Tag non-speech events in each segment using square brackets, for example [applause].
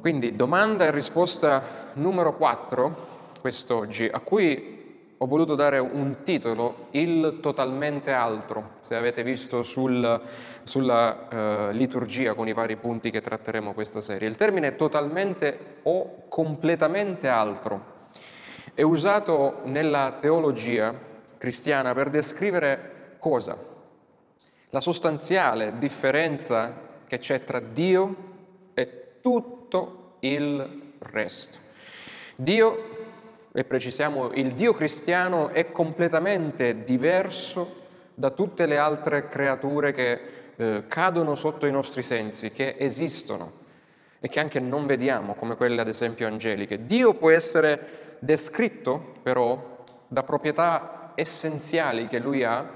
Quindi domanda e risposta numero 4 quest'oggi, a cui ho voluto dare un titolo, Il totalmente altro, se avete visto sul, sulla uh, liturgia con i vari punti che tratteremo questa serie. Il termine totalmente o completamente altro è usato nella teologia cristiana per descrivere cosa? La sostanziale differenza che c'è tra Dio e tutto il resto. Dio e precisiamo il Dio cristiano è completamente diverso da tutte le altre creature che eh, cadono sotto i nostri sensi, che esistono e che anche non vediamo, come quelle ad esempio angeliche. Dio può essere descritto però da proprietà essenziali che lui ha,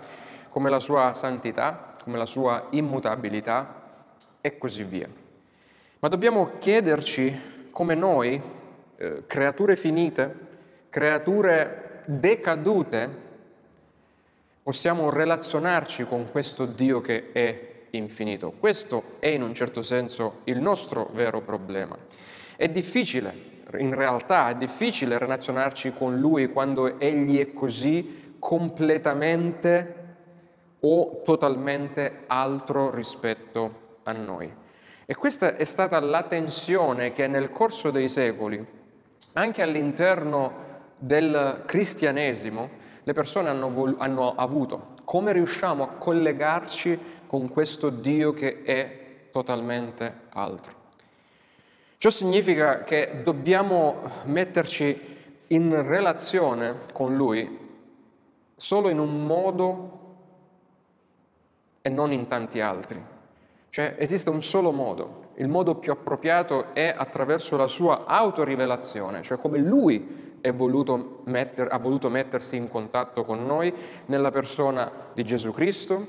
come la sua santità, come la sua immutabilità e così via. Ma dobbiamo chiederci come noi, eh, creature finite, creature decadute, possiamo relazionarci con questo Dio che è infinito. Questo è in un certo senso il nostro vero problema. È difficile, in realtà è difficile relazionarci con Lui quando Egli è così completamente o totalmente altro rispetto a noi. E questa è stata la tensione che nel corso dei secoli, anche all'interno del cristianesimo le persone hanno, vol- hanno avuto. Come riusciamo a collegarci con questo Dio che è totalmente altro? Ciò significa che dobbiamo metterci in relazione con Lui solo in un modo e non in tanti altri. Cioè esiste un solo modo, il modo più appropriato è attraverso la sua autorivelazione, cioè come Lui voluto metter, ha voluto mettersi in contatto con noi nella persona di Gesù Cristo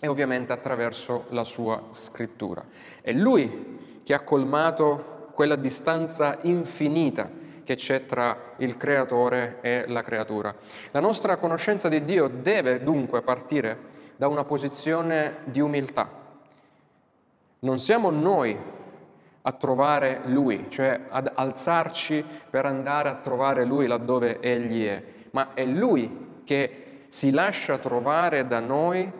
e ovviamente attraverso la sua scrittura. È Lui che ha colmato quella distanza infinita che c'è tra il creatore e la creatura. La nostra conoscenza di Dio deve dunque partire da una posizione di umiltà. Non siamo noi a trovare Lui, cioè ad alzarci per andare a trovare Lui laddove Egli è, ma è Lui che si lascia trovare da noi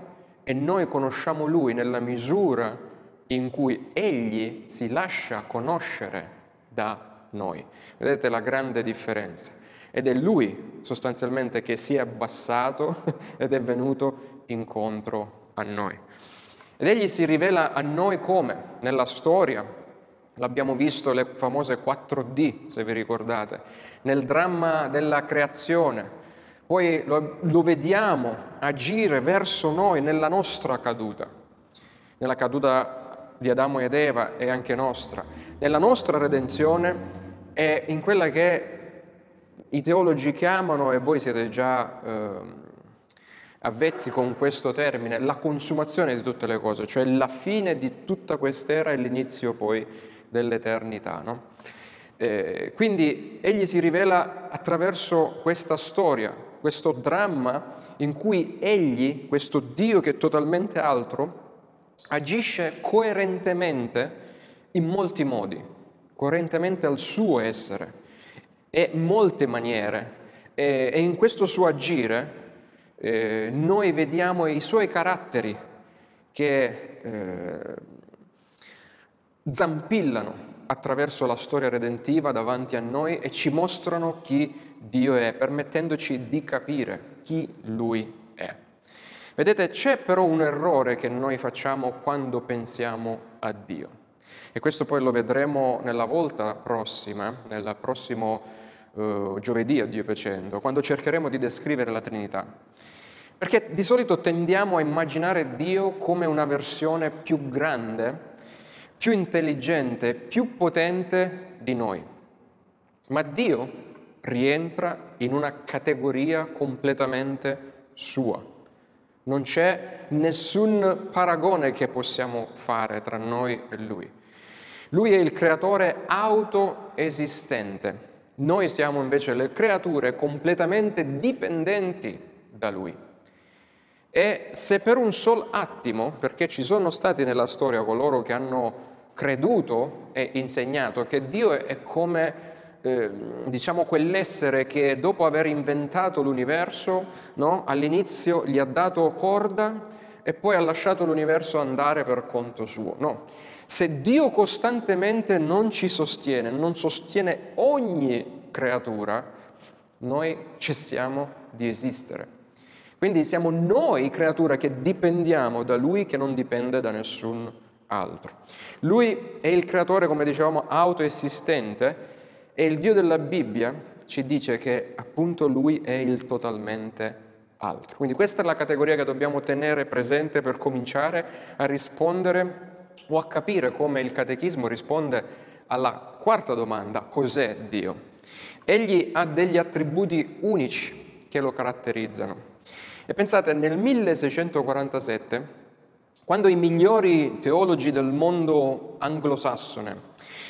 e noi conosciamo Lui nella misura in cui Egli si lascia conoscere da noi. Vedete la grande differenza. Ed è Lui sostanzialmente che si è abbassato [laughs] ed è venuto incontro a noi. Ed Egli si rivela a noi come? Nella storia, L'abbiamo visto le famose 4D, se vi ricordate, nel dramma della creazione. Poi lo, lo, vediamo agire verso noi nella nostra caduta, nella caduta di Adamo ed Eva e anche nostra, nella nostra redenzione e in quella che i teologi chiamano, e voi siete già eh, avvezzi con questo termine, la consumazione di tutte le cose, cioè la fine di tutta quest'era e l'inizio poi dell'eternità. No? Eh, quindi egli si rivela attraverso questa storia, questo dramma in cui egli, questo Dio che è totalmente altro, agisce coerentemente in molti modi, coerentemente al suo essere e molte maniere. E, e in questo suo agire eh, noi vediamo i suoi caratteri che eh, zampillano attraverso la storia redentiva davanti a noi e ci mostrano chi Dio è, permettendoci di capire chi Lui è. Vedete, c'è però un errore che noi facciamo quando pensiamo a Dio. E questo poi lo vedremo nella volta prossima, nel prossimo uh, giovedì a Dio piacendo, quando cercheremo di descrivere la Trinità. Perché di solito tendiamo a immaginare Dio come una versione più grande più intelligente, più potente di noi. Ma Dio rientra in una categoria completamente sua. Non c'è nessun paragone che possiamo fare tra noi e Lui. Lui è il creatore autoesistente. Noi siamo invece le creature completamente dipendenti da Lui. E se per un sol attimo, perché ci sono stati nella storia coloro che hanno creduto e insegnato che Dio è come, eh, diciamo, quell'essere che dopo aver inventato l'universo, no, all'inizio gli ha dato corda e poi ha lasciato l'universo andare per conto suo. No. Se Dio costantemente non ci sostiene, non sostiene ogni creatura, noi cessiamo di esistere. Quindi siamo noi creatura che dipendiamo da Lui che non dipende da nessun altro. Lui è il creatore, come dicevamo, autoesistente e il Dio della Bibbia ci dice che appunto Lui è il totalmente altro. Quindi questa è la categoria che dobbiamo tenere presente per cominciare a rispondere o a capire come il catechismo risponde alla quarta domanda, cos'è Dio? Egli ha degli attributi unici che lo caratterizzano. E pensate, nel 1647, quando i migliori teologi del mondo anglosassone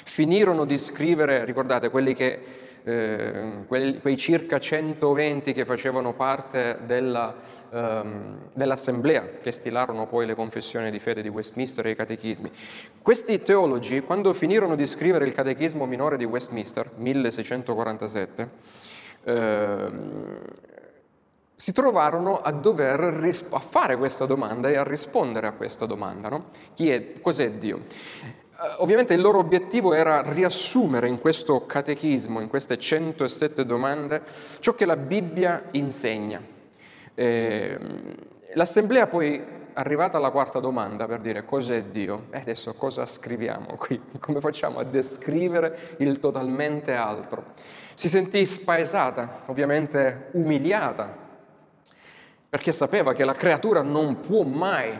finirono di scrivere, ricordate, quelli che eh, quei, quei, circa 120 che facevano parte della, ehm, dell'assemblea, che stilarono poi le confessioni di fede di Westminster e i catechismi. Questi teologi, quando finirono di scrivere il catechismo minore di Westminster, 1647, ehm, si trovarono a dover ris- a fare questa domanda e a rispondere a questa domanda. No? Chi è, cos'è Dio? Eh, ovviamente il loro obiettivo era riassumere in questo catechismo, in queste 107 domande, ciò che la Bibbia insegna. Eh, l'assemblea poi, arrivata alla quarta domanda per dire cos'è Dio, e adesso cosa scriviamo qui? [laughs] Come facciamo a descrivere il totalmente altro? Si sentì spaesata, ovviamente umiliata, perché sapeva che la creatura non può mai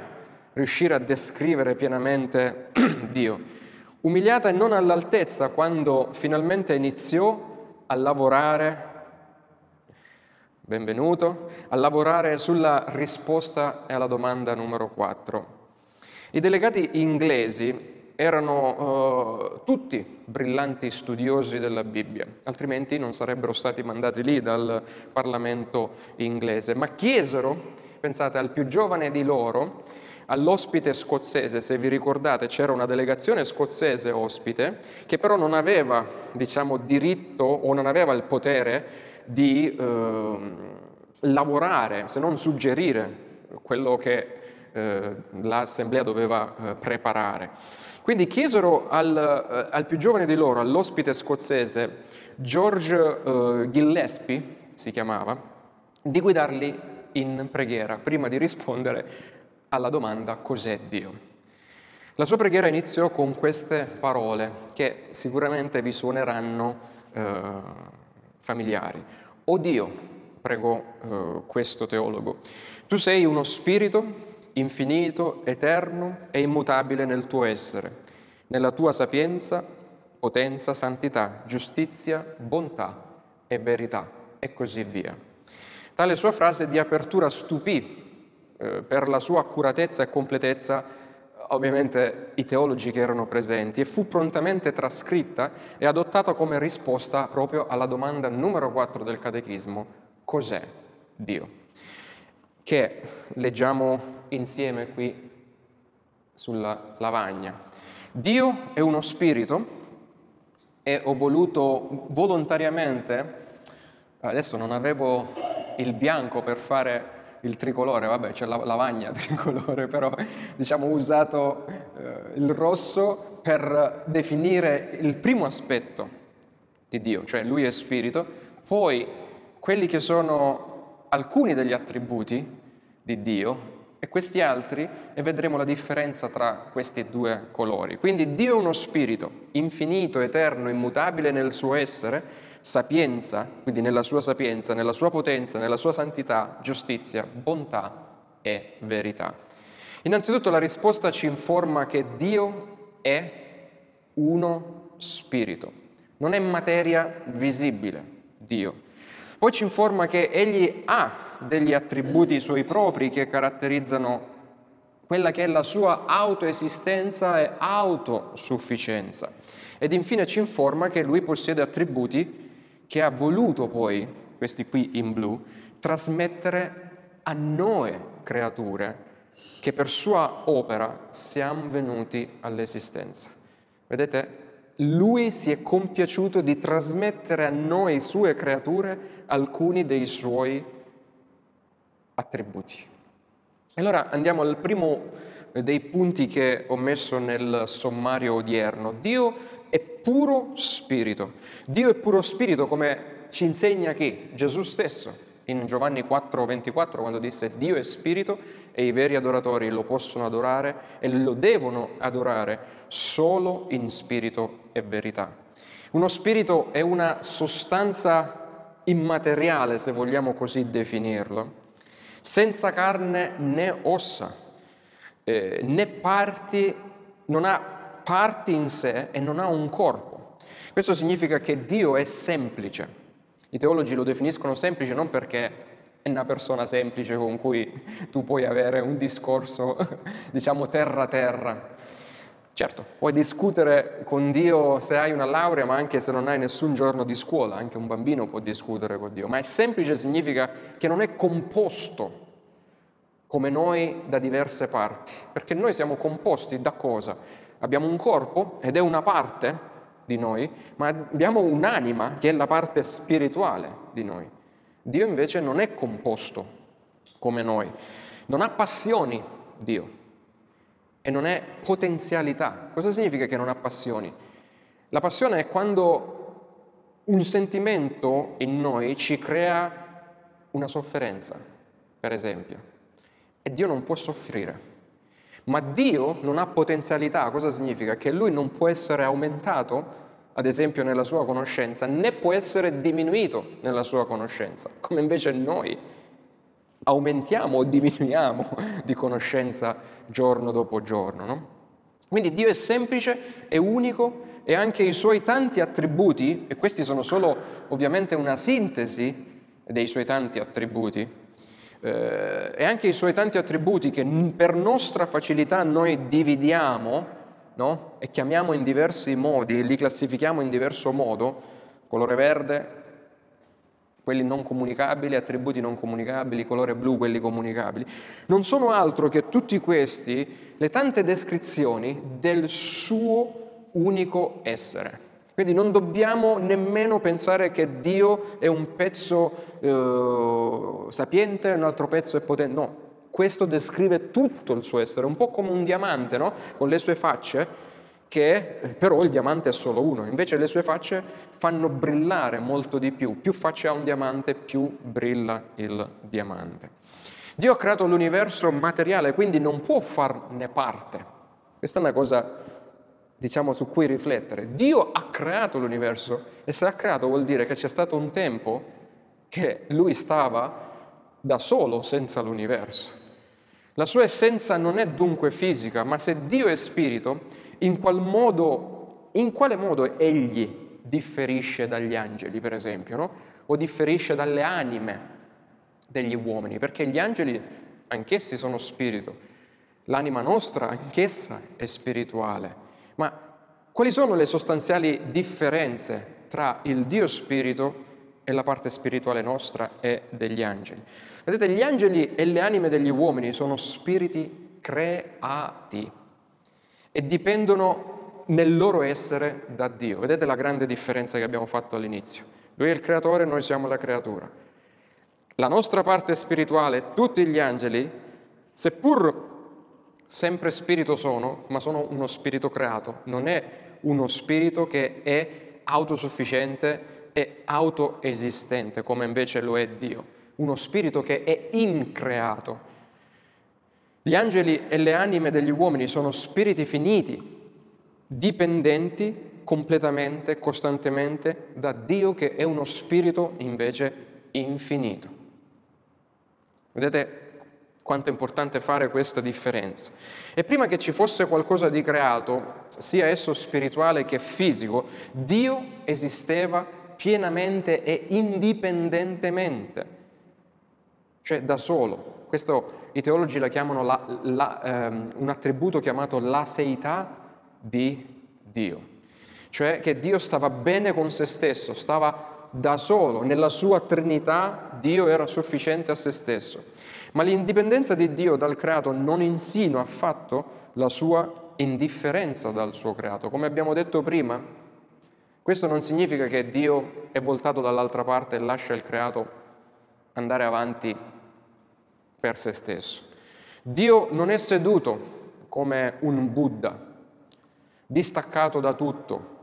riuscire a descrivere pienamente [clears throat] Dio. Umiliata e non all'altezza quando finalmente iniziò a lavorare, benvenuto, a lavorare sulla risposta alla domanda numero 4. I delegati inglesi erano uh, tutti brillanti studiosi della Bibbia, altrimenti non sarebbero stati mandati lì dal Parlamento inglese, ma chiesero, pensate al più giovane di loro, all'ospite scozzese, se vi ricordate c'era una delegazione scozzese ospite che però non aveva diciamo, diritto o non aveva il potere di eh, lavorare, se non suggerire quello che eh, l'assemblea doveva eh, preparare. Quindi chiesero al, eh, al, più giovane di loro, all'ospite scozzese, George eh, Gillespie, si chiamava, di guidarli in preghiera prima di rispondere alla domanda cos'è Dio. La sua preghiera iniziò con queste parole che sicuramente vi suoneranno eh, familiari. O Dio, pregò eh, questo teologo, tu sei uno spirito infinito, eterno e immutabile nel tuo essere, nella tua sapienza, potenza, santità, giustizia, bontà e verità e così via. Tale sua frase di apertura stupì eh, per la sua accuratezza e completezza ovviamente i teologi che erano presenti e fu prontamente trascritta e adottata come risposta proprio alla domanda numero 4 del catechismo, cos'è Dio? Che leggiamo insieme qui sulla lavagna. Dio è uno spirito e ho voluto volontariamente, adesso non avevo il bianco per fare il tricolore, vabbè c'è la lavagna [laughs] tricolore, però diciamo ho usato eh, il rosso per definire il primo aspetto di Dio, cioè lui è spirito, poi quelli che sono alcuni degli attributi di Dio e questi altri e vedremo la differenza tra questi due colori. Quindi Dio è uno spirito infinito, eterno, immutabile nel suo essere, sapienza, quindi nella sua sapienza, nella sua potenza, nella sua santità, giustizia, bontà e verità. Innanzitutto la risposta ci informa che Dio è uno spirito, non è materia visibile, Dio. Poi ci informa che Egli ha degli attributi suoi propri che caratterizzano quella che è la sua autoesistenza e autosufficienza. Ed infine ci informa che Lui possiede attributi che ha voluto poi, questi qui in blu, trasmettere a noi creature che per sua opera siamo venuti all'esistenza. Vedete, lui si è compiaciuto di trasmettere a noi, sue creature, alcuni dei suoi attributi. Allora andiamo al primo dei punti che ho messo nel sommario odierno. Dio è puro spirito. Dio è puro spirito come ci insegna chi? Gesù stesso. In Giovanni 4:24 quando disse Dio è spirito e i veri adoratori lo possono adorare e lo devono adorare solo in spirito e verità. Uno spirito è una sostanza immateriale, se vogliamo così definirlo, senza carne né ossa, eh, né parti, non ha parti in sé e non ha un corpo. Questo significa che Dio è semplice. I teologi lo definiscono semplice non perché è una persona semplice con cui tu puoi avere un discorso, [laughs] diciamo, terra-terra. Certo, puoi discutere con Dio se hai una laurea, ma anche se non hai nessun giorno di scuola, anche un bambino può discutere con Dio, ma è semplice significa che non è composto come noi da diverse parti, perché noi siamo composti da cosa? Abbiamo un corpo ed è una parte di noi, ma abbiamo un'anima che è la parte spirituale di noi. Dio invece non è composto come noi, non ha passioni Dio e non è potenzialità. Cosa significa che non ha passioni? La passione è quando un sentimento in noi ci crea una sofferenza, per esempio, e Dio non può soffrire. Ma Dio non ha potenzialità, cosa significa? Che Lui non può essere aumentato, ad esempio, nella sua conoscenza, né può essere diminuito nella sua conoscenza, come invece noi aumentiamo o diminuiamo di conoscenza giorno dopo giorno. No? Quindi Dio è semplice, è unico e anche i suoi tanti attributi, e questi sono solo ovviamente una sintesi dei suoi tanti attributi, eh, e anche i suoi tanti attributi che per nostra facilità noi dividiamo no? e chiamiamo in diversi modi, li classifichiamo in diverso modo, colore verde, quelli non comunicabili, attributi non comunicabili, colore blu, quelli comunicabili, non sono altro che tutti questi le tante descrizioni del suo unico essere. Quindi non dobbiamo nemmeno pensare che Dio è un pezzo eh, sapiente un altro pezzo è potente. No, questo descrive tutto il suo essere, un po' come un diamante, no? Con le sue facce, che però il diamante è solo uno, invece le sue facce fanno brillare molto di più. Più facce ha un diamante, più brilla il diamante. Dio ha creato l'universo materiale, quindi non può farne parte. Questa è una cosa diciamo, su cui riflettere. Dio ha creato l'universo e se l'ha creato vuol dire che c'è stato un tempo che lui stava da solo senza l'universo. La sua essenza non è dunque fisica, ma se Dio è spirito, in, qual modo, in quale modo egli differisce dagli angeli, per esempio, no? o differisce dalle anime degli uomini? Perché gli angeli anch'essi sono spirito, l'anima nostra anch'essa è spirituale. Ma quali sono le sostanziali differenze tra il Dio Spirito e la parte spirituale nostra e degli angeli? Vedete, gli angeli e le anime degli uomini sono spiriti creati e dipendono nel loro essere da Dio. Vedete la grande differenza che abbiamo fatto all'inizio. Lui è il creatore, noi siamo la creatura. La nostra parte spirituale, tutti gli angeli, seppur sempre spirito sono, ma sono uno spirito creato, non è uno spirito che è autosufficiente e autoesistente, come invece lo è Dio, uno spirito che è increato. Gli angeli e le anime degli uomini sono spiriti finiti, dipendenti completamente, costantemente da Dio che è uno spirito invece infinito. Vedete, quanto è importante fare questa differenza. E prima che ci fosse qualcosa di creato, sia esso spirituale che fisico, Dio esisteva pienamente e indipendentemente, cioè da solo. Questo i teologi la chiamano la, la, ehm, un attributo chiamato l'aseità di Dio, cioè che Dio stava bene con se stesso, stava da solo, nella sua Trinità Dio era sufficiente a se stesso. Ma l'indipendenza di Dio dal creato non insinua affatto la sua indifferenza dal suo creato. Come abbiamo detto prima, questo non significa che Dio è voltato dall'altra parte e lascia il creato andare avanti per se stesso. Dio non è seduto come un Buddha, distaccato da tutto,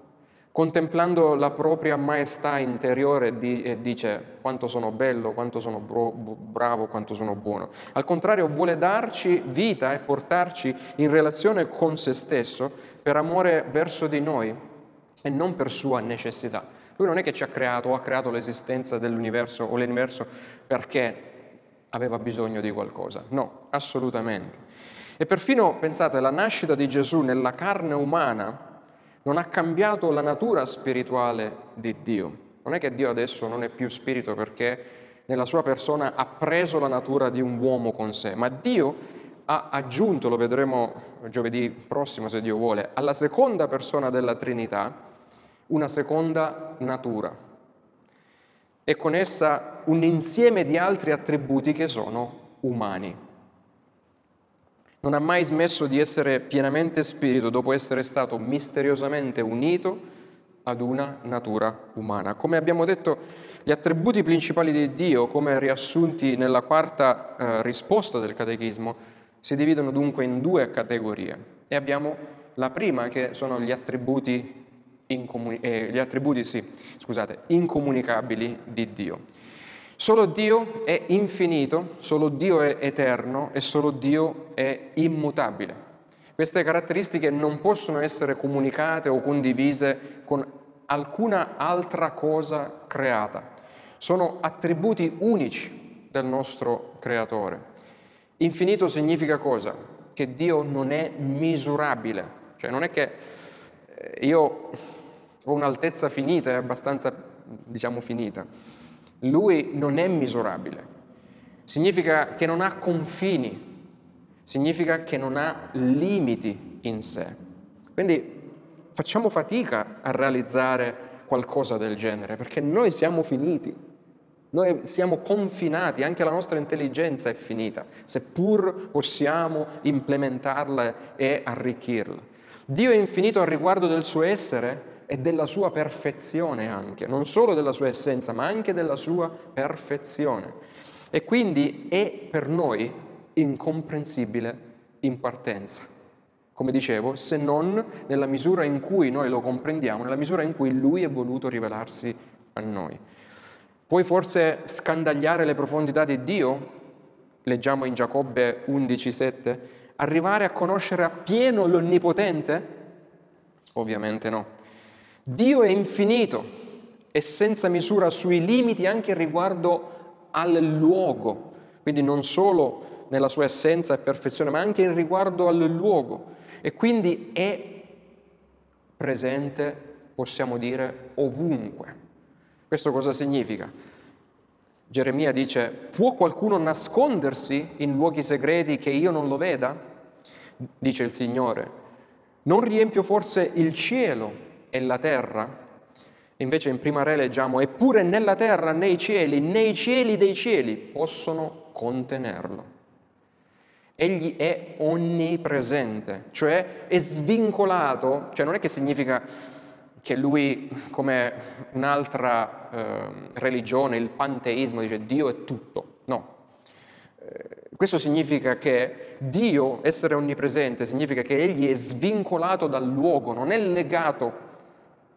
contemplando la propria maestà interiore e dice quanto sono bello, quanto sono bravo, quanto sono buono. Al contrario, vuole darci vita e portarci in relazione con se stesso per amore verso di noi e non per sua necessità. Lui non è che ci ha creato o ha creato l'esistenza dell'universo o l'universo perché aveva bisogno di qualcosa. No, assolutamente. E perfino, pensate, la nascita di Gesù nella carne umana non ha cambiato la natura spirituale di Dio. Non è che Dio adesso non è più spirito perché nella sua persona ha preso la natura di un uomo con sé, ma Dio ha aggiunto, lo vedremo giovedì prossimo se Dio vuole, alla seconda persona della Trinità una seconda natura e con essa un insieme di altri attributi che sono umani non ha mai smesso di essere pienamente spirito dopo essere stato misteriosamente unito ad una natura umana. Come abbiamo detto, gli attributi principali di Dio, come riassunti nella quarta eh, risposta del catechismo, si dividono dunque in due categorie. E abbiamo la prima, che sono gli attributi, incomuni- eh, gli attributi sì, scusate, incomunicabili di Dio. Solo Dio è infinito, solo Dio è eterno e solo Dio è immutabile. Queste caratteristiche non possono essere comunicate o condivise con alcuna altra cosa creata. Sono attributi unici del nostro creatore. Infinito significa cosa? Che Dio non è misurabile, cioè non è che eh, io ho un'altezza finita, è abbastanza, diciamo, finita lui non è misurabile. Significa che non ha confini, significa che non ha limiti in sé. Quindi facciamo fatica a realizzare qualcosa del genere, perché noi siamo finiti, noi siamo confinati, anche la nostra intelligenza è finita, seppur possiamo implementarla e arricchirla. Dio è infinito al riguardo del suo essere, e della sua perfezione anche, non solo della sua essenza, ma anche della sua perfezione. E quindi è per noi incomprensibile in partenza, come dicevo, se non nella misura in cui noi lo comprendiamo, nella misura in cui Lui è voluto rivelarsi a noi. Puoi forse scandagliare le profondità di Dio? Leggiamo in Giacobbe 11,7. Arrivare a conoscere appieno l'Onnipotente? Ovviamente no. Dio è infinito e senza misura sui limiti anche riguardo al luogo, quindi non solo nella sua essenza e perfezione, ma anche riguardo al luogo. E quindi è presente, possiamo dire, ovunque. Questo cosa significa? Geremia dice, può qualcuno nascondersi in luoghi segreti che io non lo veda? Dice il Signore, non riempio forse il cielo e la terra. Invece in prima re leggiamo, eppure nella terra, nei cieli, nei cieli dei cieli possono contenerlo. Egli è onnipresente, cioè è svincolato, cioè non è che significa che lui, come un'altra eh, religione, il panteismo, dice Dio è tutto. No. Eh, questo significa che Dio, essere onnipresente, significa che Egli è svincolato dal luogo, non è legato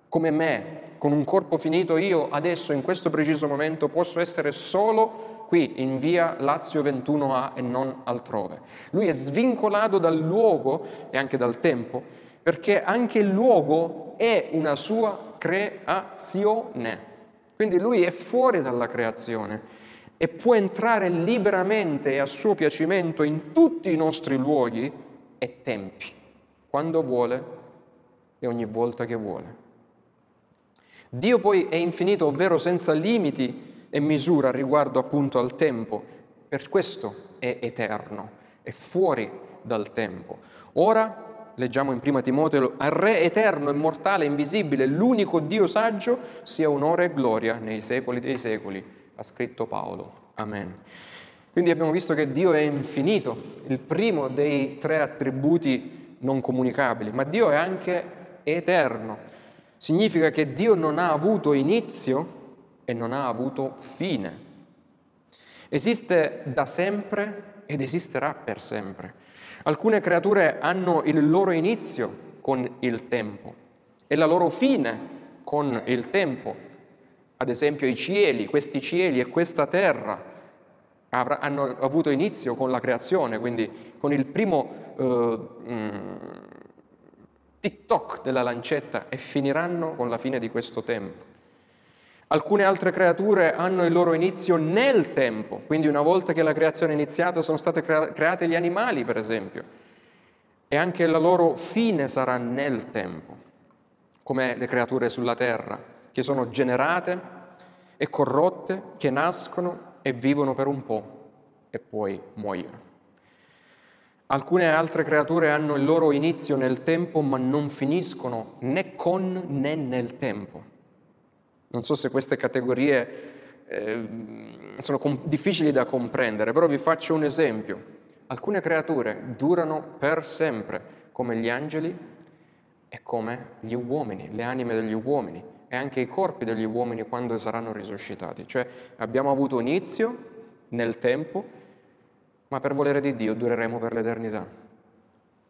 come me, con un corpo finito, io adesso in questo preciso momento posso essere solo qui in via Lazio 21A e non altrove. Lui è svincolato dal luogo e anche dal tempo, perché anche il luogo è una sua creazione. Quindi lui è fuori dalla creazione e può entrare liberamente e a suo piacimento in tutti i nostri luoghi e tempi, quando vuole e ogni volta che vuole. Dio poi è infinito, ovvero senza limiti e misura riguardo appunto al tempo, per questo è eterno, è fuori dal tempo. Ora, leggiamo in prima Timoteo, al Re eterno, immortale, invisibile, l'unico Dio saggio, sia onore e gloria nei secoli dei secoli, ha scritto Paolo. Amen. Quindi abbiamo visto che Dio è infinito, il primo dei tre attributi non comunicabili, ma Dio è anche eterno. Significa che Dio non ha avuto inizio e non ha avuto fine. Esiste da sempre ed esisterà per sempre. Alcune creature hanno il loro inizio con il tempo e la loro fine con il tempo. Ad esempio i cieli, questi cieli e questa terra hanno avuto inizio con la creazione, quindi con il primo eh, mm, TikTok della lancetta e finiranno con la fine di questo tempo. Alcune altre creature hanno il loro inizio nel tempo, quindi una volta che la creazione è iniziata sono state create gli animali, per esempio, e anche la loro fine sarà nel tempo, come le creature sulla terra, che sono generate e corrotte, che nascono e vivono per un po' e poi muoiono. Alcune altre creature hanno il loro inizio nel tempo, ma non finiscono né con né nel tempo. Non so se queste categorie eh, sono com- difficili da comprendere, però vi faccio un esempio. Alcune creature durano per sempre, come gli angeli e come gli uomini, le anime degli uomini e anche i corpi degli uomini quando saranno risuscitati. Cioè abbiamo avuto inizio nel tempo, ma per volere di Dio dureremo per l'eternità,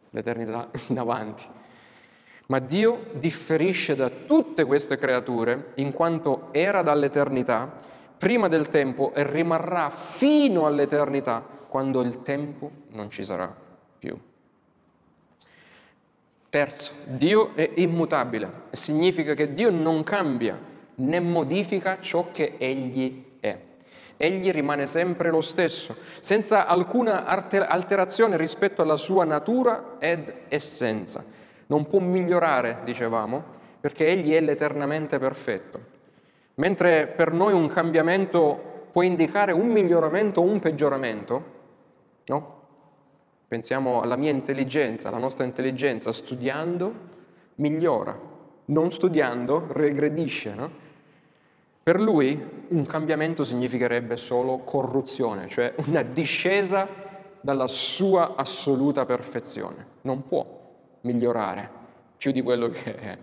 l'eternità [laughs] in avanti. Ma Dio differisce da tutte queste creature in quanto era dall'eternità, prima del tempo e rimarrà fino all'eternità quando il tempo non ci sarà più. Terzo, Dio è immutabile, significa che Dio non cambia né modifica ciò che Egli è. Egli rimane sempre lo stesso, senza alcuna alterazione rispetto alla sua natura ed essenza non può migliorare, dicevamo, perché Egli è l'eternamente perfetto. Mentre per noi un cambiamento può indicare un miglioramento o un peggioramento, no? Pensiamo alla mia intelligenza, alla nostra intelligenza, studiando migliora, non studiando regredisce, no? Per lui un cambiamento significherebbe solo corruzione, cioè una discesa dalla sua assoluta perfezione. Non può migliorare più di quello che è.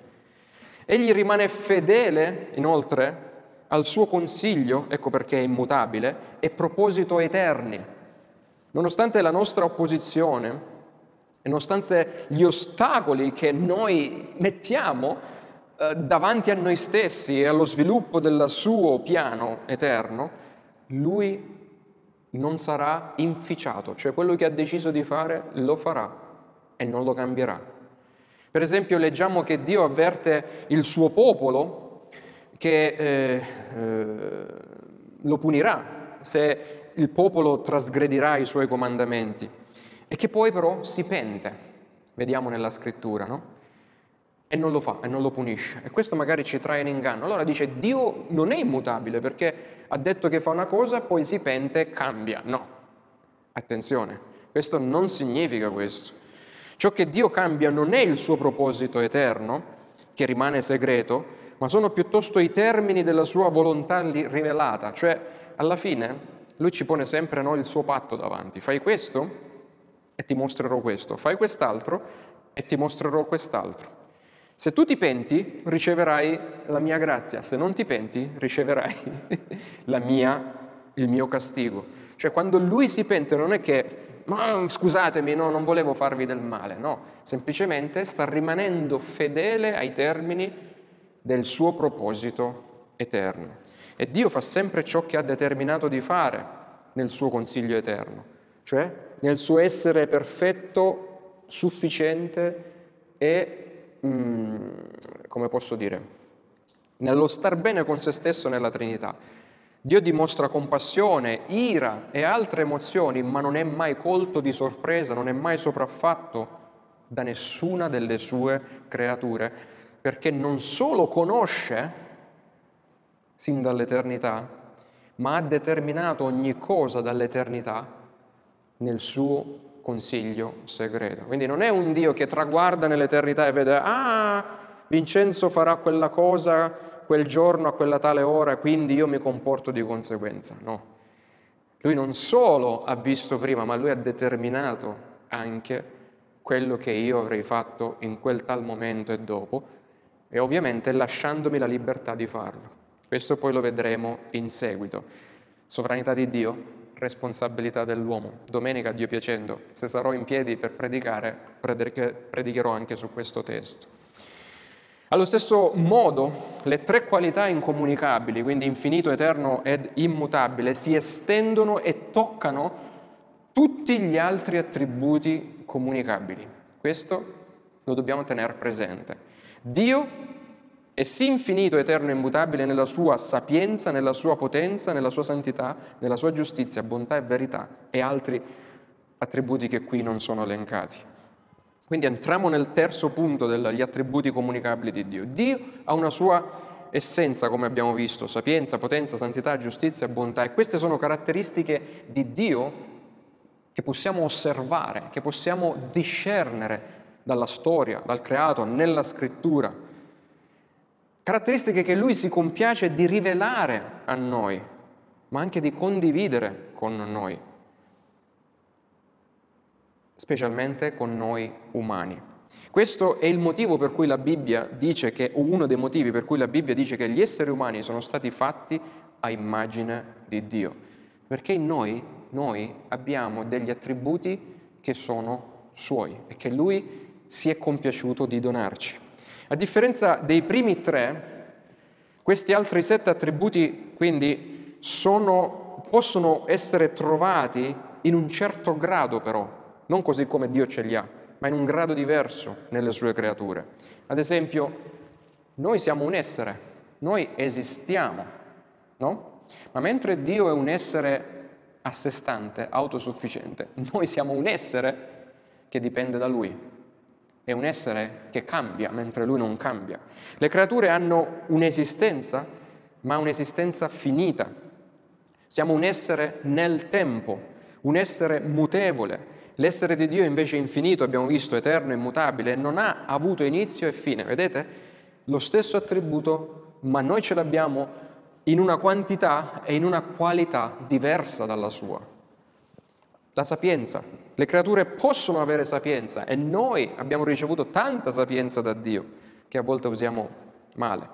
Egli rimane fedele, inoltre, al suo consiglio, ecco perché è immutabile, e proposito eterni. Nonostante la nostra opposizione, nonostante gli ostacoli che noi mettiamo eh, davanti a noi stessi e allo sviluppo del suo piano eterno, lui non sarà inficiato, cioè quello che ha deciso di fare lo farà e non lo cambierà. Per esempio leggiamo che Dio avverte il suo popolo che eh, eh, lo punirà se il popolo trasgredirà i suoi comandamenti e che poi però si pente, vediamo nella scrittura, no? E non lo fa e non lo punisce. E questo magari ci trae in inganno. Allora dice Dio non è immutabile perché ha detto che fa una cosa, poi si pente e cambia. No, attenzione, questo non significa questo. Ciò che Dio cambia non è il suo proposito eterno, che rimane segreto, ma sono piuttosto i termini della sua volontà rivelata, cioè alla fine lui ci pone sempre noi il suo patto davanti. Fai questo e ti mostrerò questo, fai quest'altro e ti mostrerò quest'altro. Se tu ti penti, riceverai la mia grazia, se non ti penti, riceverai [laughs] mia, il mio castigo. Cioè quando lui si pente non è che ma scusatemi, no, non volevo farvi del male, no, semplicemente sta rimanendo fedele ai termini del suo proposito eterno. E Dio fa sempre ciò che ha determinato di fare nel suo consiglio eterno, cioè nel suo essere perfetto, sufficiente e, mm, come posso dire, nello star bene con se stesso nella Trinità. Dio dimostra compassione, ira e altre emozioni, ma non è mai colto di sorpresa, non è mai sopraffatto da nessuna delle sue creature, perché non solo conosce sin dall'eternità, ma ha determinato ogni cosa dall'eternità nel suo consiglio segreto. Quindi non è un Dio che traguarda nell'eternità e vede, ah, Vincenzo farà quella cosa quel giorno a quella tale ora, quindi io mi comporto di conseguenza. No. Lui non solo ha visto prima, ma lui ha determinato anche quello che io avrei fatto in quel tal momento e dopo, e ovviamente lasciandomi la libertà di farlo. Questo poi lo vedremo in seguito. Sovranità di Dio, responsabilità dell'uomo. Domenica, Dio piacendo, se sarò in piedi per predicare, predicherò anche su questo testo. Allo stesso modo, le tre qualità incomunicabili, quindi infinito, eterno ed immutabile, si estendono e toccano tutti gli altri attributi comunicabili. Questo lo dobbiamo tenere presente. Dio è sì infinito, eterno e immutabile nella sua sapienza, nella sua potenza, nella sua santità, nella sua giustizia, bontà e verità e altri attributi che qui non sono elencati. Quindi entriamo nel terzo punto degli attributi comunicabili di Dio. Dio ha una sua essenza, come abbiamo visto, sapienza, potenza, santità, giustizia, bontà e queste sono caratteristiche di Dio che possiamo osservare, che possiamo discernere dalla storia, dal creato, nella scrittura. Caratteristiche che lui si compiace di rivelare a noi, ma anche di condividere con noi, specialmente con noi umani. Questo è il motivo per cui la Bibbia dice che, o uno dei motivi per cui la Bibbia dice che gli esseri umani sono stati fatti a immagine di Dio, perché in noi, noi abbiamo degli attributi che sono suoi e che Lui si è compiaciuto di donarci. A differenza dei primi tre, questi altri sette attributi quindi sono, possono essere trovati in un certo grado però, non così come Dio ce li ha, ma in un grado diverso nelle sue creature. Ad esempio, noi siamo un essere, noi esistiamo, no? Ma mentre Dio è un essere a sé stante, autosufficiente, noi siamo un essere che dipende da Lui è un essere che cambia mentre lui non cambia. Le creature hanno un'esistenza, ma un'esistenza finita. Siamo un essere nel tempo, un essere mutevole. L'essere di Dio invece è infinito, abbiamo visto, eterno e immutabile, non ha avuto inizio e fine. Vedete? Lo stesso attributo, ma noi ce l'abbiamo in una quantità e in una qualità diversa dalla sua la sapienza. Le creature possono avere sapienza e noi abbiamo ricevuto tanta sapienza da Dio che a volte usiamo male,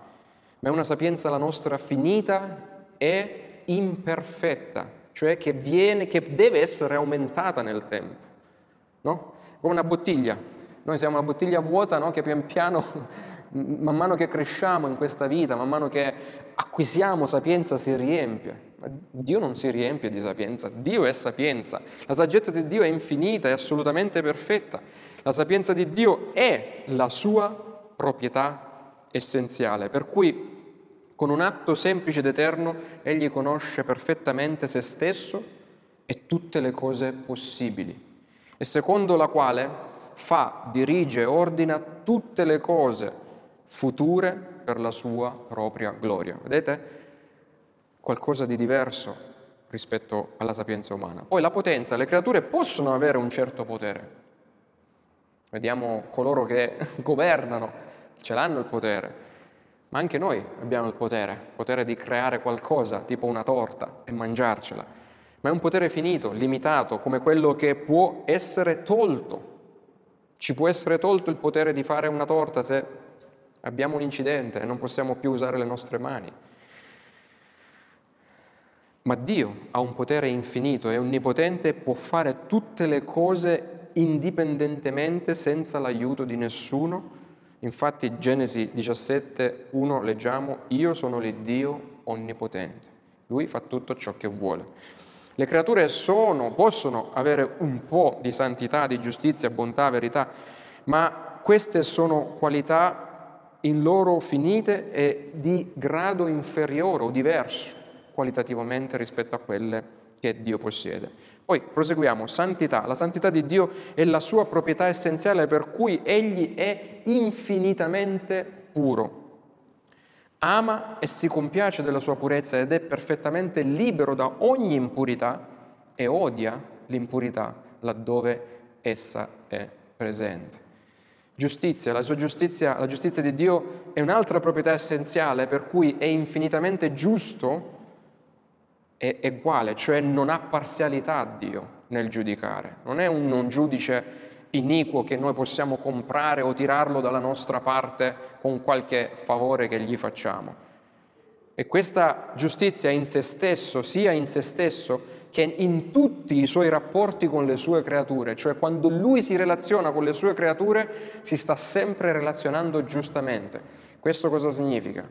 ma è una sapienza la nostra finita e imperfetta, cioè che, viene, che deve essere aumentata nel tempo, no? Come una bottiglia. Noi siamo una bottiglia vuota no? che pian piano man mano che cresciamo in questa vita, man mano che acquisiamo sapienza, si riempie. Ma Dio non si riempie di sapienza, Dio è sapienza. La saggezza di Dio è infinita, è assolutamente perfetta. La sapienza di Dio è la sua proprietà essenziale, per cui con un atto semplice ed eterno egli conosce perfettamente se stesso e tutte le cose possibili, e secondo la quale fa, dirige, ordina tutte le cose future per la sua propria gloria. Vedete? Qualcosa di diverso rispetto alla sapienza umana. Poi la potenza, le creature possono avere un certo potere. Vediamo coloro che [laughs] governano, ce l'hanno il potere, ma anche noi abbiamo il potere, il potere di creare qualcosa, tipo una torta, e mangiarcela. Ma è un potere finito, limitato, come quello che può essere tolto. Ci può essere tolto il potere di fare una torta se abbiamo un incidente e non possiamo più usare le nostre mani. Ma Dio ha un potere infinito, è onnipotente può fare tutte le cose indipendentemente senza l'aiuto di nessuno. Infatti Genesi 17, 1 leggiamo, io sono l'Iddio onnipotente. Lui fa tutto ciò che vuole. Le creature sono, possono avere un po' di santità, di giustizia, bontà, verità, ma queste sono qualità in loro finite e di grado inferiore o diverso qualitativamente rispetto a quelle che Dio possiede. Poi proseguiamo, santità. La santità di Dio è la sua proprietà essenziale per cui Egli è infinitamente puro. Ama e si compiace della sua purezza ed è perfettamente libero da ogni impurità e odia l'impurità laddove essa è presente. Giustizia, la sua giustizia, la giustizia di Dio è un'altra proprietà essenziale per cui è infinitamente giusto e uguale, cioè non ha parzialità Dio nel giudicare, non è un non giudice iniquo che noi possiamo comprare o tirarlo dalla nostra parte con qualche favore che gli facciamo. E questa giustizia in se stesso, sia in se stesso che in tutti i suoi rapporti con le sue creature, cioè quando lui si relaziona con le sue creature, si sta sempre relazionando giustamente. Questo cosa significa?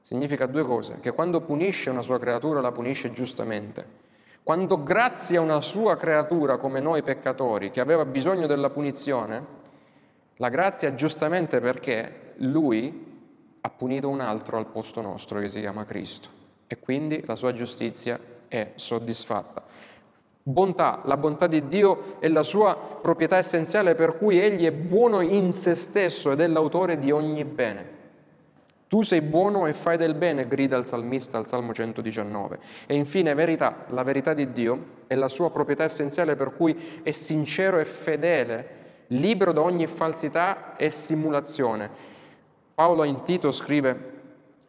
Significa due cose, che quando punisce una sua creatura la punisce giustamente. Quando grazia una sua creatura come noi peccatori, che aveva bisogno della punizione, la grazia giustamente perché lui ha punito un altro al posto nostro che si chiama Cristo e quindi la sua giustizia è soddisfatta. Bontà, la bontà di Dio è la sua proprietà essenziale per cui Egli è buono in se stesso ed è l'autore di ogni bene. Tu sei buono e fai del bene, grida il salmista al Salmo 119. E infine verità, la verità di Dio è la sua proprietà essenziale per cui è sincero e fedele, libero da ogni falsità e simulazione. Paolo in Tito scrive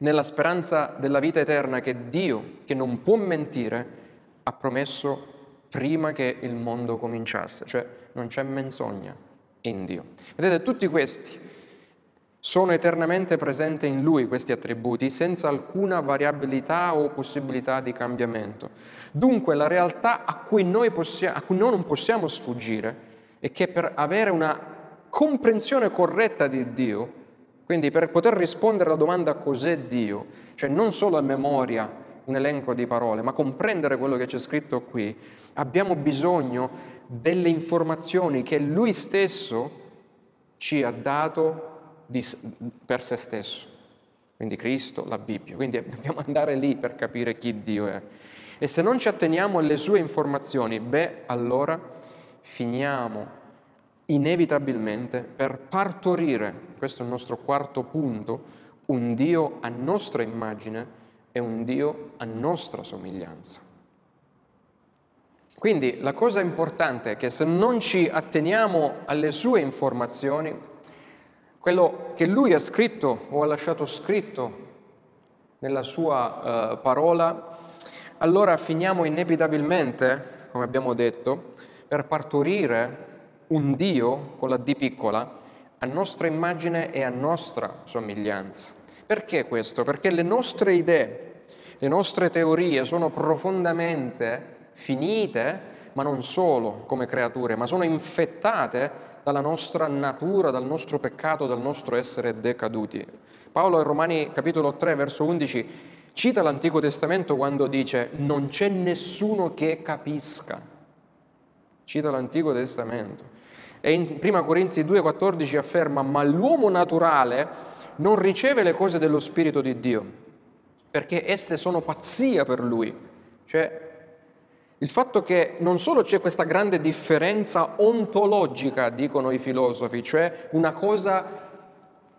nella speranza della vita eterna che Dio, che non può mentire, ha promesso prima che il mondo cominciasse, cioè non c'è menzogna in Dio. Vedete, tutti questi sono eternamente presenti in Lui, questi attributi, senza alcuna variabilità o possibilità di cambiamento. Dunque la realtà a cui noi, possiamo, a cui noi non possiamo sfuggire è che per avere una comprensione corretta di Dio, quindi per poter rispondere alla domanda cos'è Dio, cioè non solo a memoria un elenco di parole, ma comprendere quello che c'è scritto qui, abbiamo bisogno delle informazioni che Lui stesso ci ha dato di, per se stesso. Quindi Cristo, la Bibbia. Quindi [laughs] dobbiamo andare lì per capire chi Dio è. E se non ci atteniamo alle sue informazioni, beh, allora finiamo inevitabilmente per partorire, questo è il nostro quarto punto, un Dio a nostra immagine e un Dio a nostra somiglianza. Quindi la cosa importante è che se non ci atteniamo alle sue informazioni, quello che lui ha scritto o ha lasciato scritto nella sua uh, parola, allora finiamo inevitabilmente, come abbiamo detto, per partorire un Dio con la D piccola a nostra immagine e a nostra somiglianza. Perché questo? Perché le nostre idee, le nostre teorie sono profondamente finite, ma non solo come creature, ma sono infettate dalla nostra natura, dal nostro peccato, dal nostro essere decaduti. Paolo in Romani capitolo 3 verso 11 cita l'Antico Testamento quando dice non c'è nessuno che capisca. Cita l'Antico Testamento. E in 1 Corinzi 2,14 afferma, ma l'uomo naturale non riceve le cose dello Spirito di Dio, perché esse sono pazzia per lui. Cioè, il fatto che non solo c'è questa grande differenza ontologica, dicono i filosofi, cioè una cosa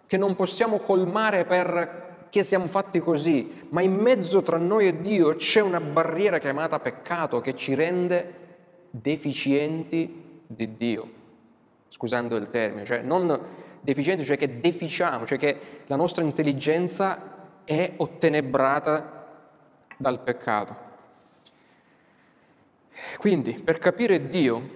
che non possiamo colmare perché siamo fatti così, ma in mezzo tra noi e Dio c'è una barriera chiamata peccato che ci rende deficienti di Dio scusando il termine, cioè non deficienti, cioè che deficiamo, cioè che la nostra intelligenza è ottenebrata dal peccato. Quindi, per capire Dio,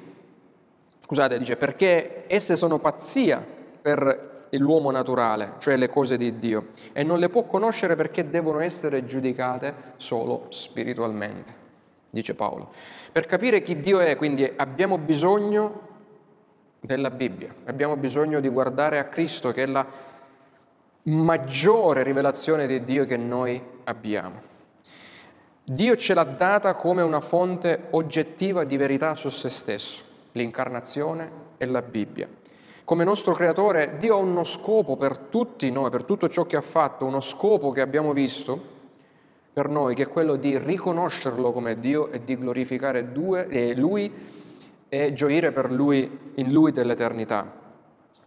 scusate, dice, perché esse sono pazzia per l'uomo naturale, cioè le cose di Dio, e non le può conoscere perché devono essere giudicate solo spiritualmente, dice Paolo. Per capire chi Dio è, quindi abbiamo bisogno della Bibbia. Abbiamo bisogno di guardare a Cristo che è la maggiore rivelazione di Dio che noi abbiamo. Dio ce l'ha data come una fonte oggettiva di verità su se stesso, l'incarnazione e la Bibbia. Come nostro creatore Dio ha uno scopo per tutti noi, per tutto ciò che ha fatto, uno scopo che abbiamo visto per noi, che è quello di riconoscerlo come Dio e di glorificare eh, Lui e gioire per lui, in lui dell'eternità.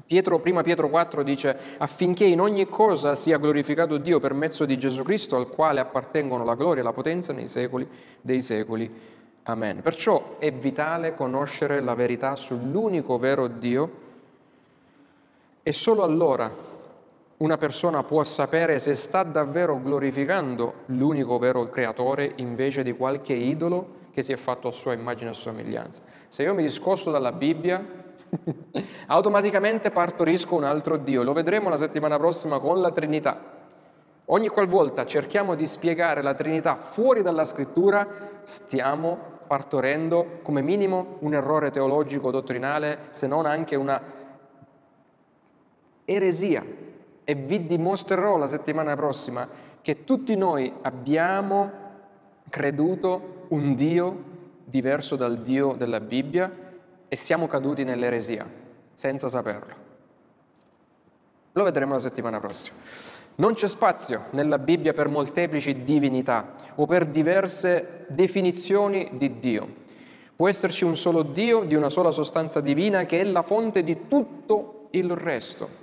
Pietro, prima Pietro 4 dice affinché in ogni cosa sia glorificato Dio per mezzo di Gesù Cristo al quale appartengono la gloria e la potenza nei secoli dei secoli. Amen. Perciò è vitale conoscere la verità sull'unico vero Dio e solo allora una persona può sapere se sta davvero glorificando l'unico vero creatore invece di qualche idolo che si è fatto a sua immagine e somiglianza. Se io mi discosto dalla Bibbia, [laughs] automaticamente partorisco un altro Dio. Lo vedremo la settimana prossima con la Trinità. Ogni qualvolta cerchiamo di spiegare la Trinità fuori dalla scrittura, stiamo partorendo come minimo un errore teologico dottrinale, se non anche una eresia. E vi dimostrerò la settimana prossima che tutti noi abbiamo creduto un Dio diverso dal Dio della Bibbia e siamo caduti nell'eresia, senza saperlo. Lo vedremo la settimana prossima. Non c'è spazio nella Bibbia per molteplici divinità o per diverse definizioni di Dio. Può esserci un solo Dio di una sola sostanza divina che è la fonte di tutto il resto.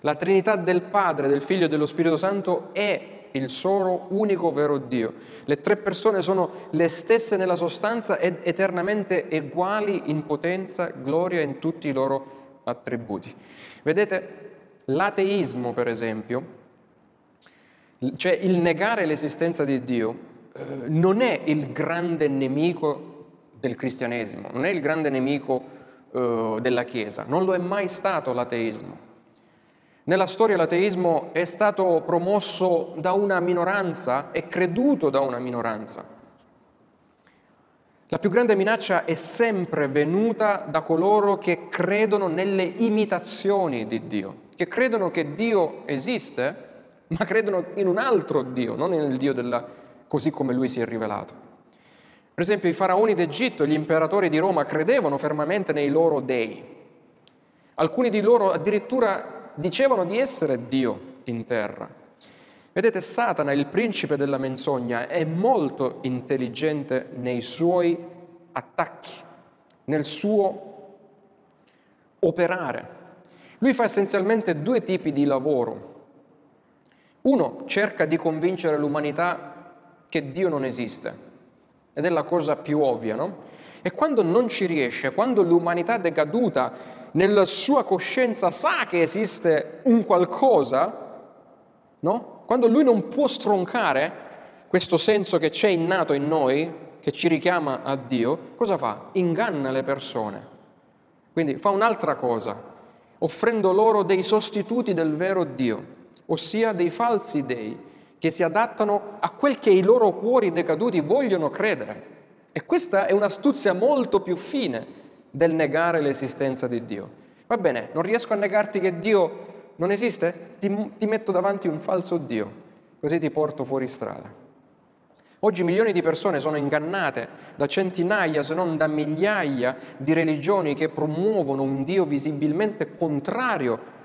La Trinità del Padre, del Figlio e dello Spirito Santo è il solo unico vero Dio. Le tre persone sono le stesse nella sostanza ed eternamente uguali in potenza, gloria in tutti i loro attributi. Vedete, l'ateismo, per esempio, cioè il negare l'esistenza di Dio, eh, non è il grande nemico del cristianesimo, non è il grande nemico eh, della Chiesa, non lo è mai stato l'ateismo. Nella storia l'ateismo è stato promosso da una minoranza e creduto da una minoranza. La più grande minaccia è sempre venuta da coloro che credono nelle imitazioni di Dio, che credono che Dio esiste ma credono in un altro Dio, non nel Dio della, così come lui si è rivelato. Per esempio i faraoni d'Egitto, gli imperatori di Roma credevano fermamente nei loro dei. Alcuni di loro addirittura dicevano di essere Dio in terra. Vedete, Satana, il principe della menzogna, è molto intelligente nei suoi attacchi, nel suo operare. Lui fa essenzialmente due tipi di lavoro. Uno cerca di convincere l'umanità che Dio non esiste, ed è la cosa più ovvia, no? E quando non ci riesce, quando l'umanità decaduta nella sua coscienza sa che esiste un qualcosa, no? Quando lui non può stroncare questo senso che c'è innato in noi, che ci richiama a Dio, cosa fa? Inganna le persone. Quindi fa un'altra cosa, offrendo loro dei sostituti del vero Dio ossia dei falsi dei, che si adattano a quel che i loro cuori decaduti vogliono credere. E questa è un'astuzia molto più fine del negare l'esistenza di Dio. Va bene, non riesco a negarti che Dio non esiste? Ti, ti metto davanti un falso Dio, così ti porto fuori strada. Oggi milioni di persone sono ingannate da centinaia, se non da migliaia, di religioni che promuovono un Dio visibilmente contrario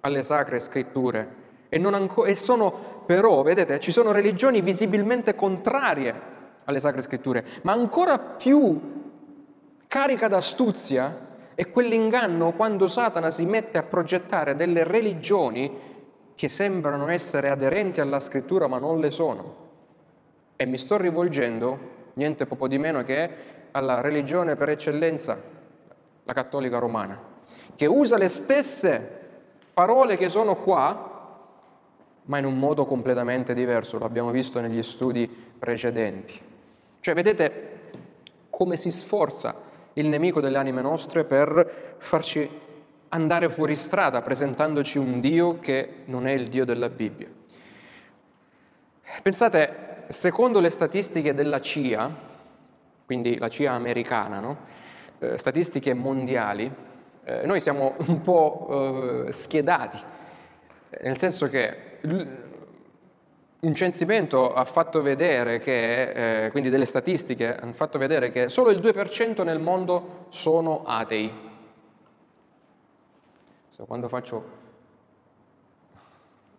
alle sacre scritture e, anco- e sono però, vedete, ci sono religioni visibilmente contrarie alle sacre scritture, ma ancora più carica d'astuzia è quell'inganno quando Satana si mette a progettare delle religioni che sembrano essere aderenti alla scrittura ma non le sono. E mi sto rivolgendo niente poco di meno che alla religione per eccellenza, la cattolica romana, che usa le stesse parole che sono qua ma in un modo completamente diverso, lo abbiamo visto negli studi precedenti. Cioè vedete come si sforza il nemico delle anime nostre per farci andare fuori strada presentandoci un Dio che non è il Dio della Bibbia. Pensate, secondo le statistiche della CIA, quindi la CIA americana, no? eh, statistiche mondiali, eh, noi siamo un po' eh, schierati, nel senso che un censimento ha fatto vedere che, eh, quindi delle statistiche, hanno fatto vedere che solo il 2% nel mondo sono atei. So, quando faccio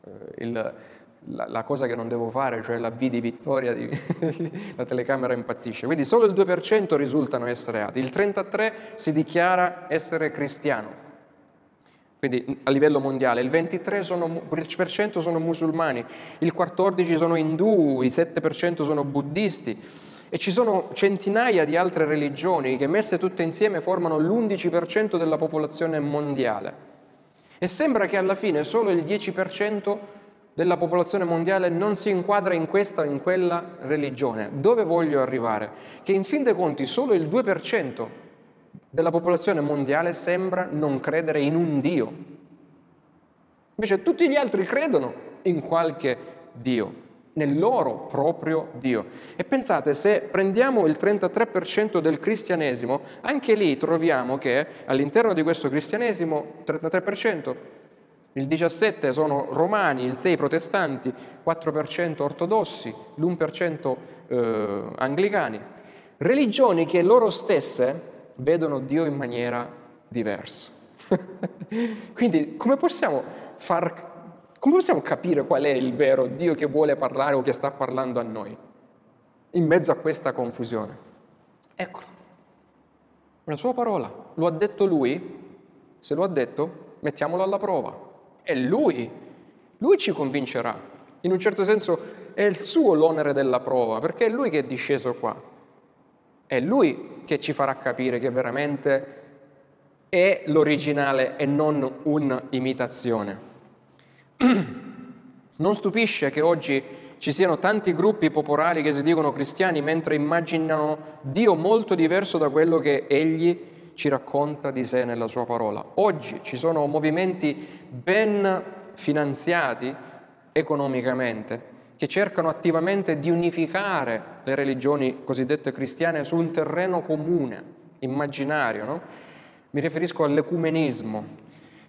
eh, il, la, la, cosa che non devo fare, cioè la V di vittoria, di, [laughs] la telecamera impazzisce. Quindi solo il 2% risultano essere atei, il 33% si dichiara essere cristiano quindi a livello mondiale, il 23% sono, sono musulmani, il 14% sono indù, il 7% sono buddisti e ci sono centinaia di altre religioni che messe tutte insieme formano l'11% della popolazione mondiale. E sembra che alla fine solo il 10% della popolazione mondiale non si inquadra in questa o in quella religione. Dove voglio arrivare? Che in fin dei conti solo il 2% della popolazione mondiale sembra non credere in un Dio. Invece tutti gli altri credono in qualche Dio, nel loro proprio Dio. E pensate, se prendiamo il 33% del cristianesimo, anche lì troviamo che all'interno di questo cristianesimo, 33%, il 17 sono romani, il 6 protestanti, 4% ortodossi, l'1% eh, anglicani. Religioni che loro stesse vedono Dio in maniera diversa. [laughs] Quindi come possiamo, far, come possiamo capire qual è il vero Dio che vuole parlare o che sta parlando a noi in mezzo a questa confusione? Ecco, la sua parola, lo ha detto lui, se lo ha detto mettiamolo alla prova. È Lui, Lui ci convincerà. In un certo senso è il suo l'onere della prova, perché è Lui che è disceso qua. È Lui che ci farà capire che veramente è l'originale e non un'imitazione. [clears throat] Non stupisce che oggi ci siano tanti gruppi popolari che si dicono cristiani mentre immaginano Dio molto diverso da quello che egli ci racconta di sé nella sua parola. Oggi ci sono movimenti ben finanziati economicamente che cercano attivamente di unificare le religioni cosiddette cristiane su un terreno comune, immaginario. No? Mi riferisco all'ecumenismo,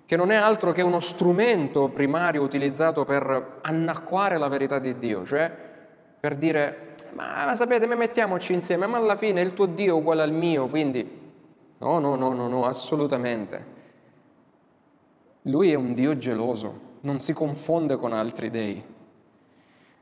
che non è altro che uno strumento primario utilizzato per annacquare la verità di Dio, cioè per dire, ma sapete, ma mettiamoci insieme, ma alla fine il tuo Dio è uguale al mio, quindi No, no, no, no, no, assolutamente. Lui è un Dio geloso, non si confonde con altri dei.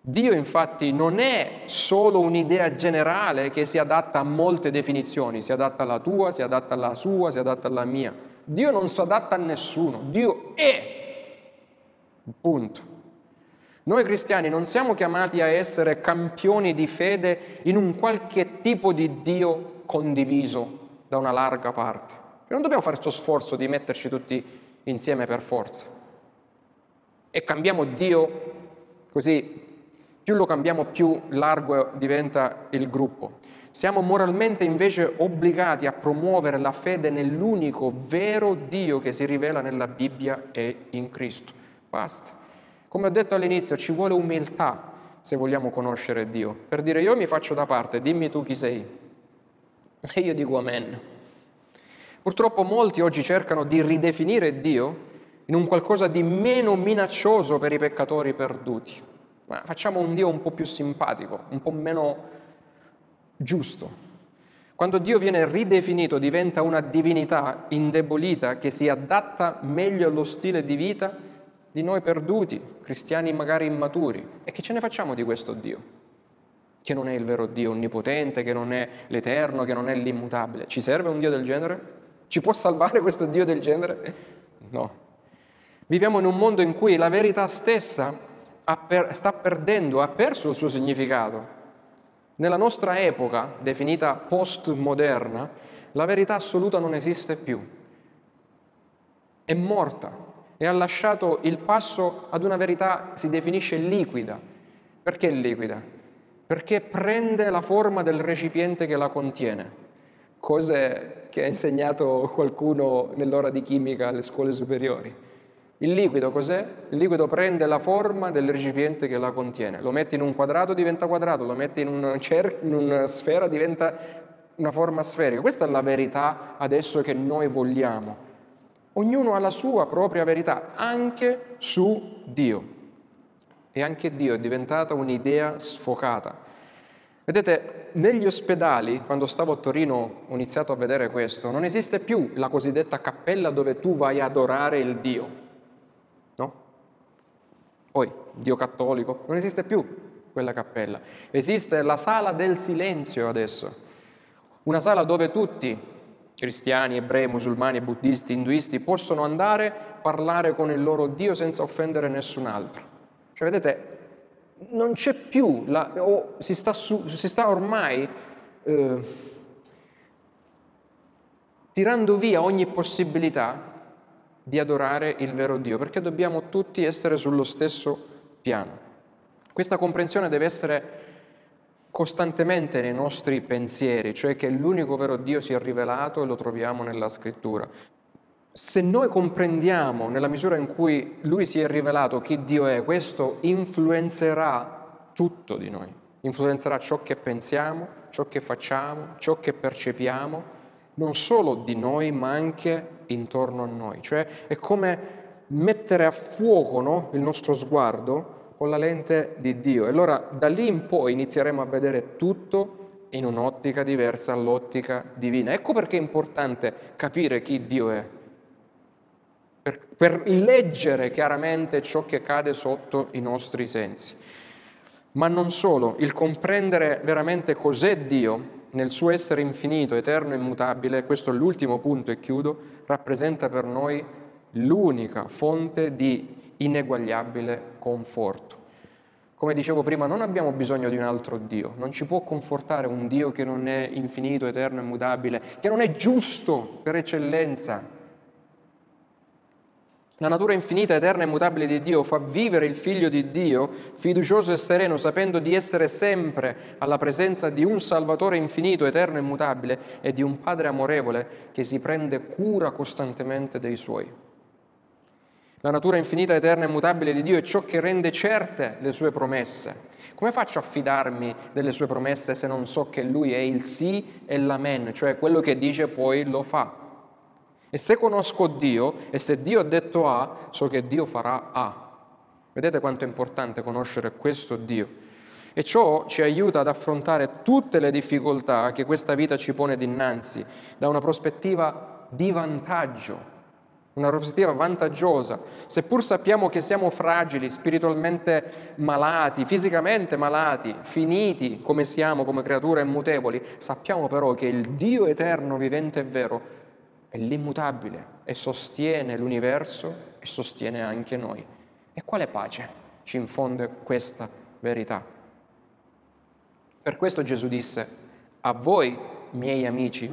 Dio infatti non è solo un'idea generale che si adatta a molte definizioni, si adatta alla tua, si adatta alla sua, si adatta alla mia. Dio non si adatta a nessuno, Dio è. Punto. Noi cristiani non siamo chiamati a essere campioni di fede in un qualche tipo di Dio condiviso, da una larga parte. Non dobbiamo fare questo sforzo di metterci tutti insieme per forza. E cambiamo Dio così, più lo cambiamo più largo diventa il gruppo. Siamo moralmente invece obbligati a promuovere la fede nell'unico vero Dio che si rivela nella Bibbia e in Cristo. Basta. Come ho detto all'inizio, ci vuole umiltà se vogliamo conoscere Dio. Per dire io mi faccio da parte, dimmi tu chi sei. E io dico amen. Purtroppo molti oggi cercano di ridefinire Dio in un qualcosa di meno minaccioso per i peccatori perduti. Ma facciamo un Dio un po' più simpatico, un po' meno giusto. Quando Dio viene ridefinito diventa una divinità indebolita che si adatta meglio allo stile di vita di noi perduti, cristiani magari immaturi. E che ce ne facciamo di questo Dio? che non è il vero Dio onnipotente, che non è l'eterno, che non è l'immutabile. Ci serve un Dio del genere? Ci può salvare questo Dio del genere? No. Viviamo in un mondo in cui la verità stessa per, sta perdendo, ha perso il suo significato. Nella nostra epoca, definita postmoderna, la verità assoluta non esiste più. È morta e ha lasciato il passo ad una verità, si definisce liquida. Perché liquida? perché prende la forma del recipiente che la contiene, cose che ha insegnato qualcuno nell'ora di chimica alle scuole superiori. Il liquido cos'è? Il liquido prende la forma del recipiente che la contiene, lo metti in un quadrato diventa quadrato, lo metti in, un cer- in una sfera diventa una forma sferica. Questa è la verità adesso che noi vogliamo. Ognuno ha la sua propria verità, anche su Dio. E anche Dio è diventata un'idea sfocata. Vedete, negli ospedali, quando stavo a Torino, ho iniziato a vedere questo, non esiste più la cosiddetta cappella dove tu vai ad adorare il Dio. No? Poi, Dio cattolico, non esiste più quella cappella. Esiste la sala del silenzio adesso. Una sala dove tutti, cristiani, ebrei, musulmani, buddisti, induisti, possono andare a parlare con il loro Dio senza offendere nessun altro. Cioè, vedete, non c'è più, la, o si sta, su, si sta ormai eh, tirando via ogni possibilità di adorare il vero Dio, perché dobbiamo tutti essere sullo stesso piano. Questa comprensione deve essere costantemente nei nostri pensieri, cioè che l'unico vero Dio si è rivelato e lo troviamo nella scrittura. Se noi comprendiamo nella misura in cui Lui si è rivelato chi Dio è, questo influenzerà tutto di noi, influenzerà ciò che pensiamo, ciò che facciamo, ciò che percepiamo, non solo di noi ma anche intorno a noi. Cioè è come mettere a fuoco no, il nostro sguardo con la lente di Dio. E allora da lì in poi inizieremo a vedere tutto in un'ottica diversa all'ottica divina. Ecco perché è importante capire chi Dio è, per, per leggere chiaramente ciò che cade sotto i nostri sensi. Ma non solo, il comprendere veramente cos'è Dio nel suo essere infinito, eterno e immutabile, questo è l'ultimo punto e chiudo, rappresenta per noi l'unica fonte di ineguagliabile conforto. Come dicevo prima, non abbiamo bisogno di un altro Dio, non ci può confortare un Dio che non è infinito, eterno e mutabile, che non è giusto per eccellenza. La natura infinita, eterna e mutabile di Dio fa vivere il figlio di Dio fiducioso e sereno, sapendo di essere sempre alla presenza di un Salvatore infinito, eterno e mutabile e di un Padre amorevole che si prende cura costantemente dei suoi. La natura infinita, eterna e mutabile di Dio è ciò che rende certe le sue promesse. Come faccio a fidarmi delle sue promesse se non so che Lui è il sì e l'amen, cioè quello che dice poi lo fa? E se conosco Dio e se Dio ha detto A, so che Dio farà A. Vedete quanto è importante conoscere questo Dio. E ciò ci aiuta ad affrontare tutte le difficoltà che questa vita ci pone dinanzi da una prospettiva di vantaggio, una prospettiva vantaggiosa, seppur sappiamo che siamo fragili, spiritualmente malati, fisicamente malati, finiti come siamo come creature immutevoli, sappiamo però che il Dio eterno, vivente e vero, è l'immutabile e sostiene l'universo e sostiene anche noi. E quale pace ci infonde questa verità? Per questo Gesù disse, a voi, miei amici,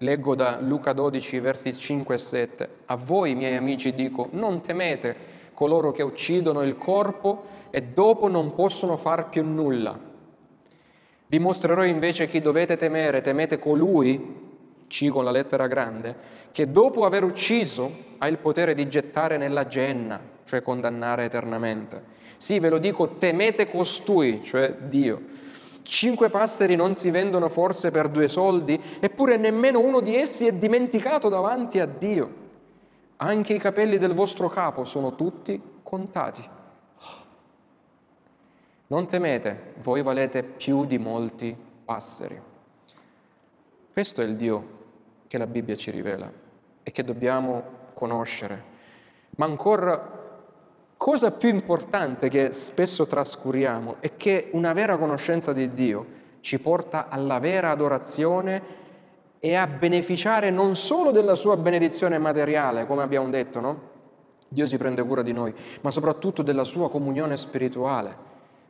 Leggo da Luca 12, versi 5 e 7. A voi, miei amici, dico, non temete coloro che uccidono il corpo e dopo non possono far più nulla. Vi mostrerò invece chi dovete temere, temete colui, C con la lettera grande, che dopo aver ucciso ha il potere di gettare nella genna, cioè condannare eternamente. Sì, ve lo dico, temete costui, cioè Dio Cinque passeri non si vendono forse per due soldi, eppure nemmeno uno di essi è dimenticato davanti a Dio. Anche i capelli del vostro capo sono tutti contati. Non temete, voi valete più di molti passeri. Questo è il Dio che la Bibbia ci rivela e che dobbiamo conoscere. Ma ancora cosa più importante che spesso trascuriamo è che una vera conoscenza di Dio ci porta alla vera adorazione e a beneficiare non solo della sua benedizione materiale, come abbiamo detto, no? Dio si prende cura di noi, ma soprattutto della sua comunione spirituale.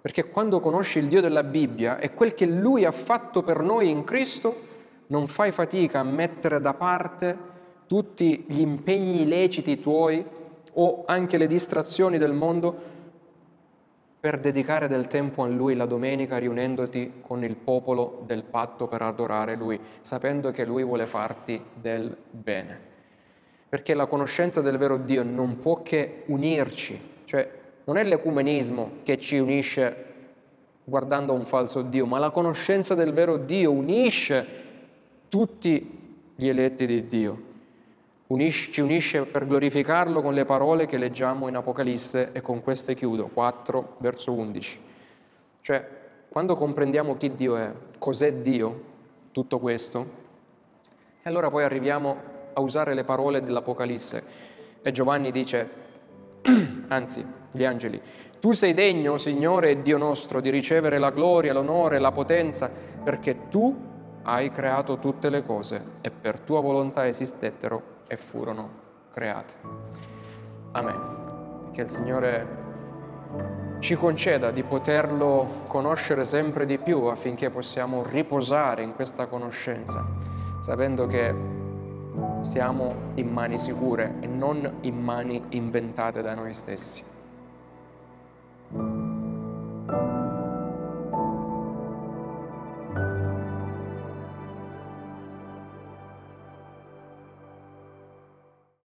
Perché quando conosci il Dio della Bibbia e quel che Lui ha fatto per noi in Cristo, non fai fatica a mettere da parte tutti gli impegni leciti tuoi o anche le distrazioni del mondo per dedicare del tempo a Lui la domenica riunendoti con il popolo del patto per adorare Lui, sapendo che Lui vuole farti del bene. Perché la conoscenza del vero Dio non può che unirci, cioè non è l'ecumenismo che ci unisce guardando a un falso Dio, ma la conoscenza del vero Dio unisce tutti gli eletti di Dio unisce, ci unisce per glorificarlo con le parole che leggiamo in Apocalisse e con queste chiudo, 4 verso 11. Cioè, quando comprendiamo chi Dio è, cos'è Dio, tutto questo, e allora poi arriviamo a usare le parole dell'Apocalisse. E Giovanni dice, [clears throat] anzi, gli angeli, tu sei degno, Signore e Dio nostro, di ricevere la gloria, l'onore, la potenza, perché tu hai creato tutte le cose e per tua volontà esistettero e furono create. Amen. Che il Signore ci conceda di poterlo conoscere sempre di più affinché possiamo riposare in questa conoscenza, sapendo che siamo in mani sicure e non in mani inventate da noi stessi.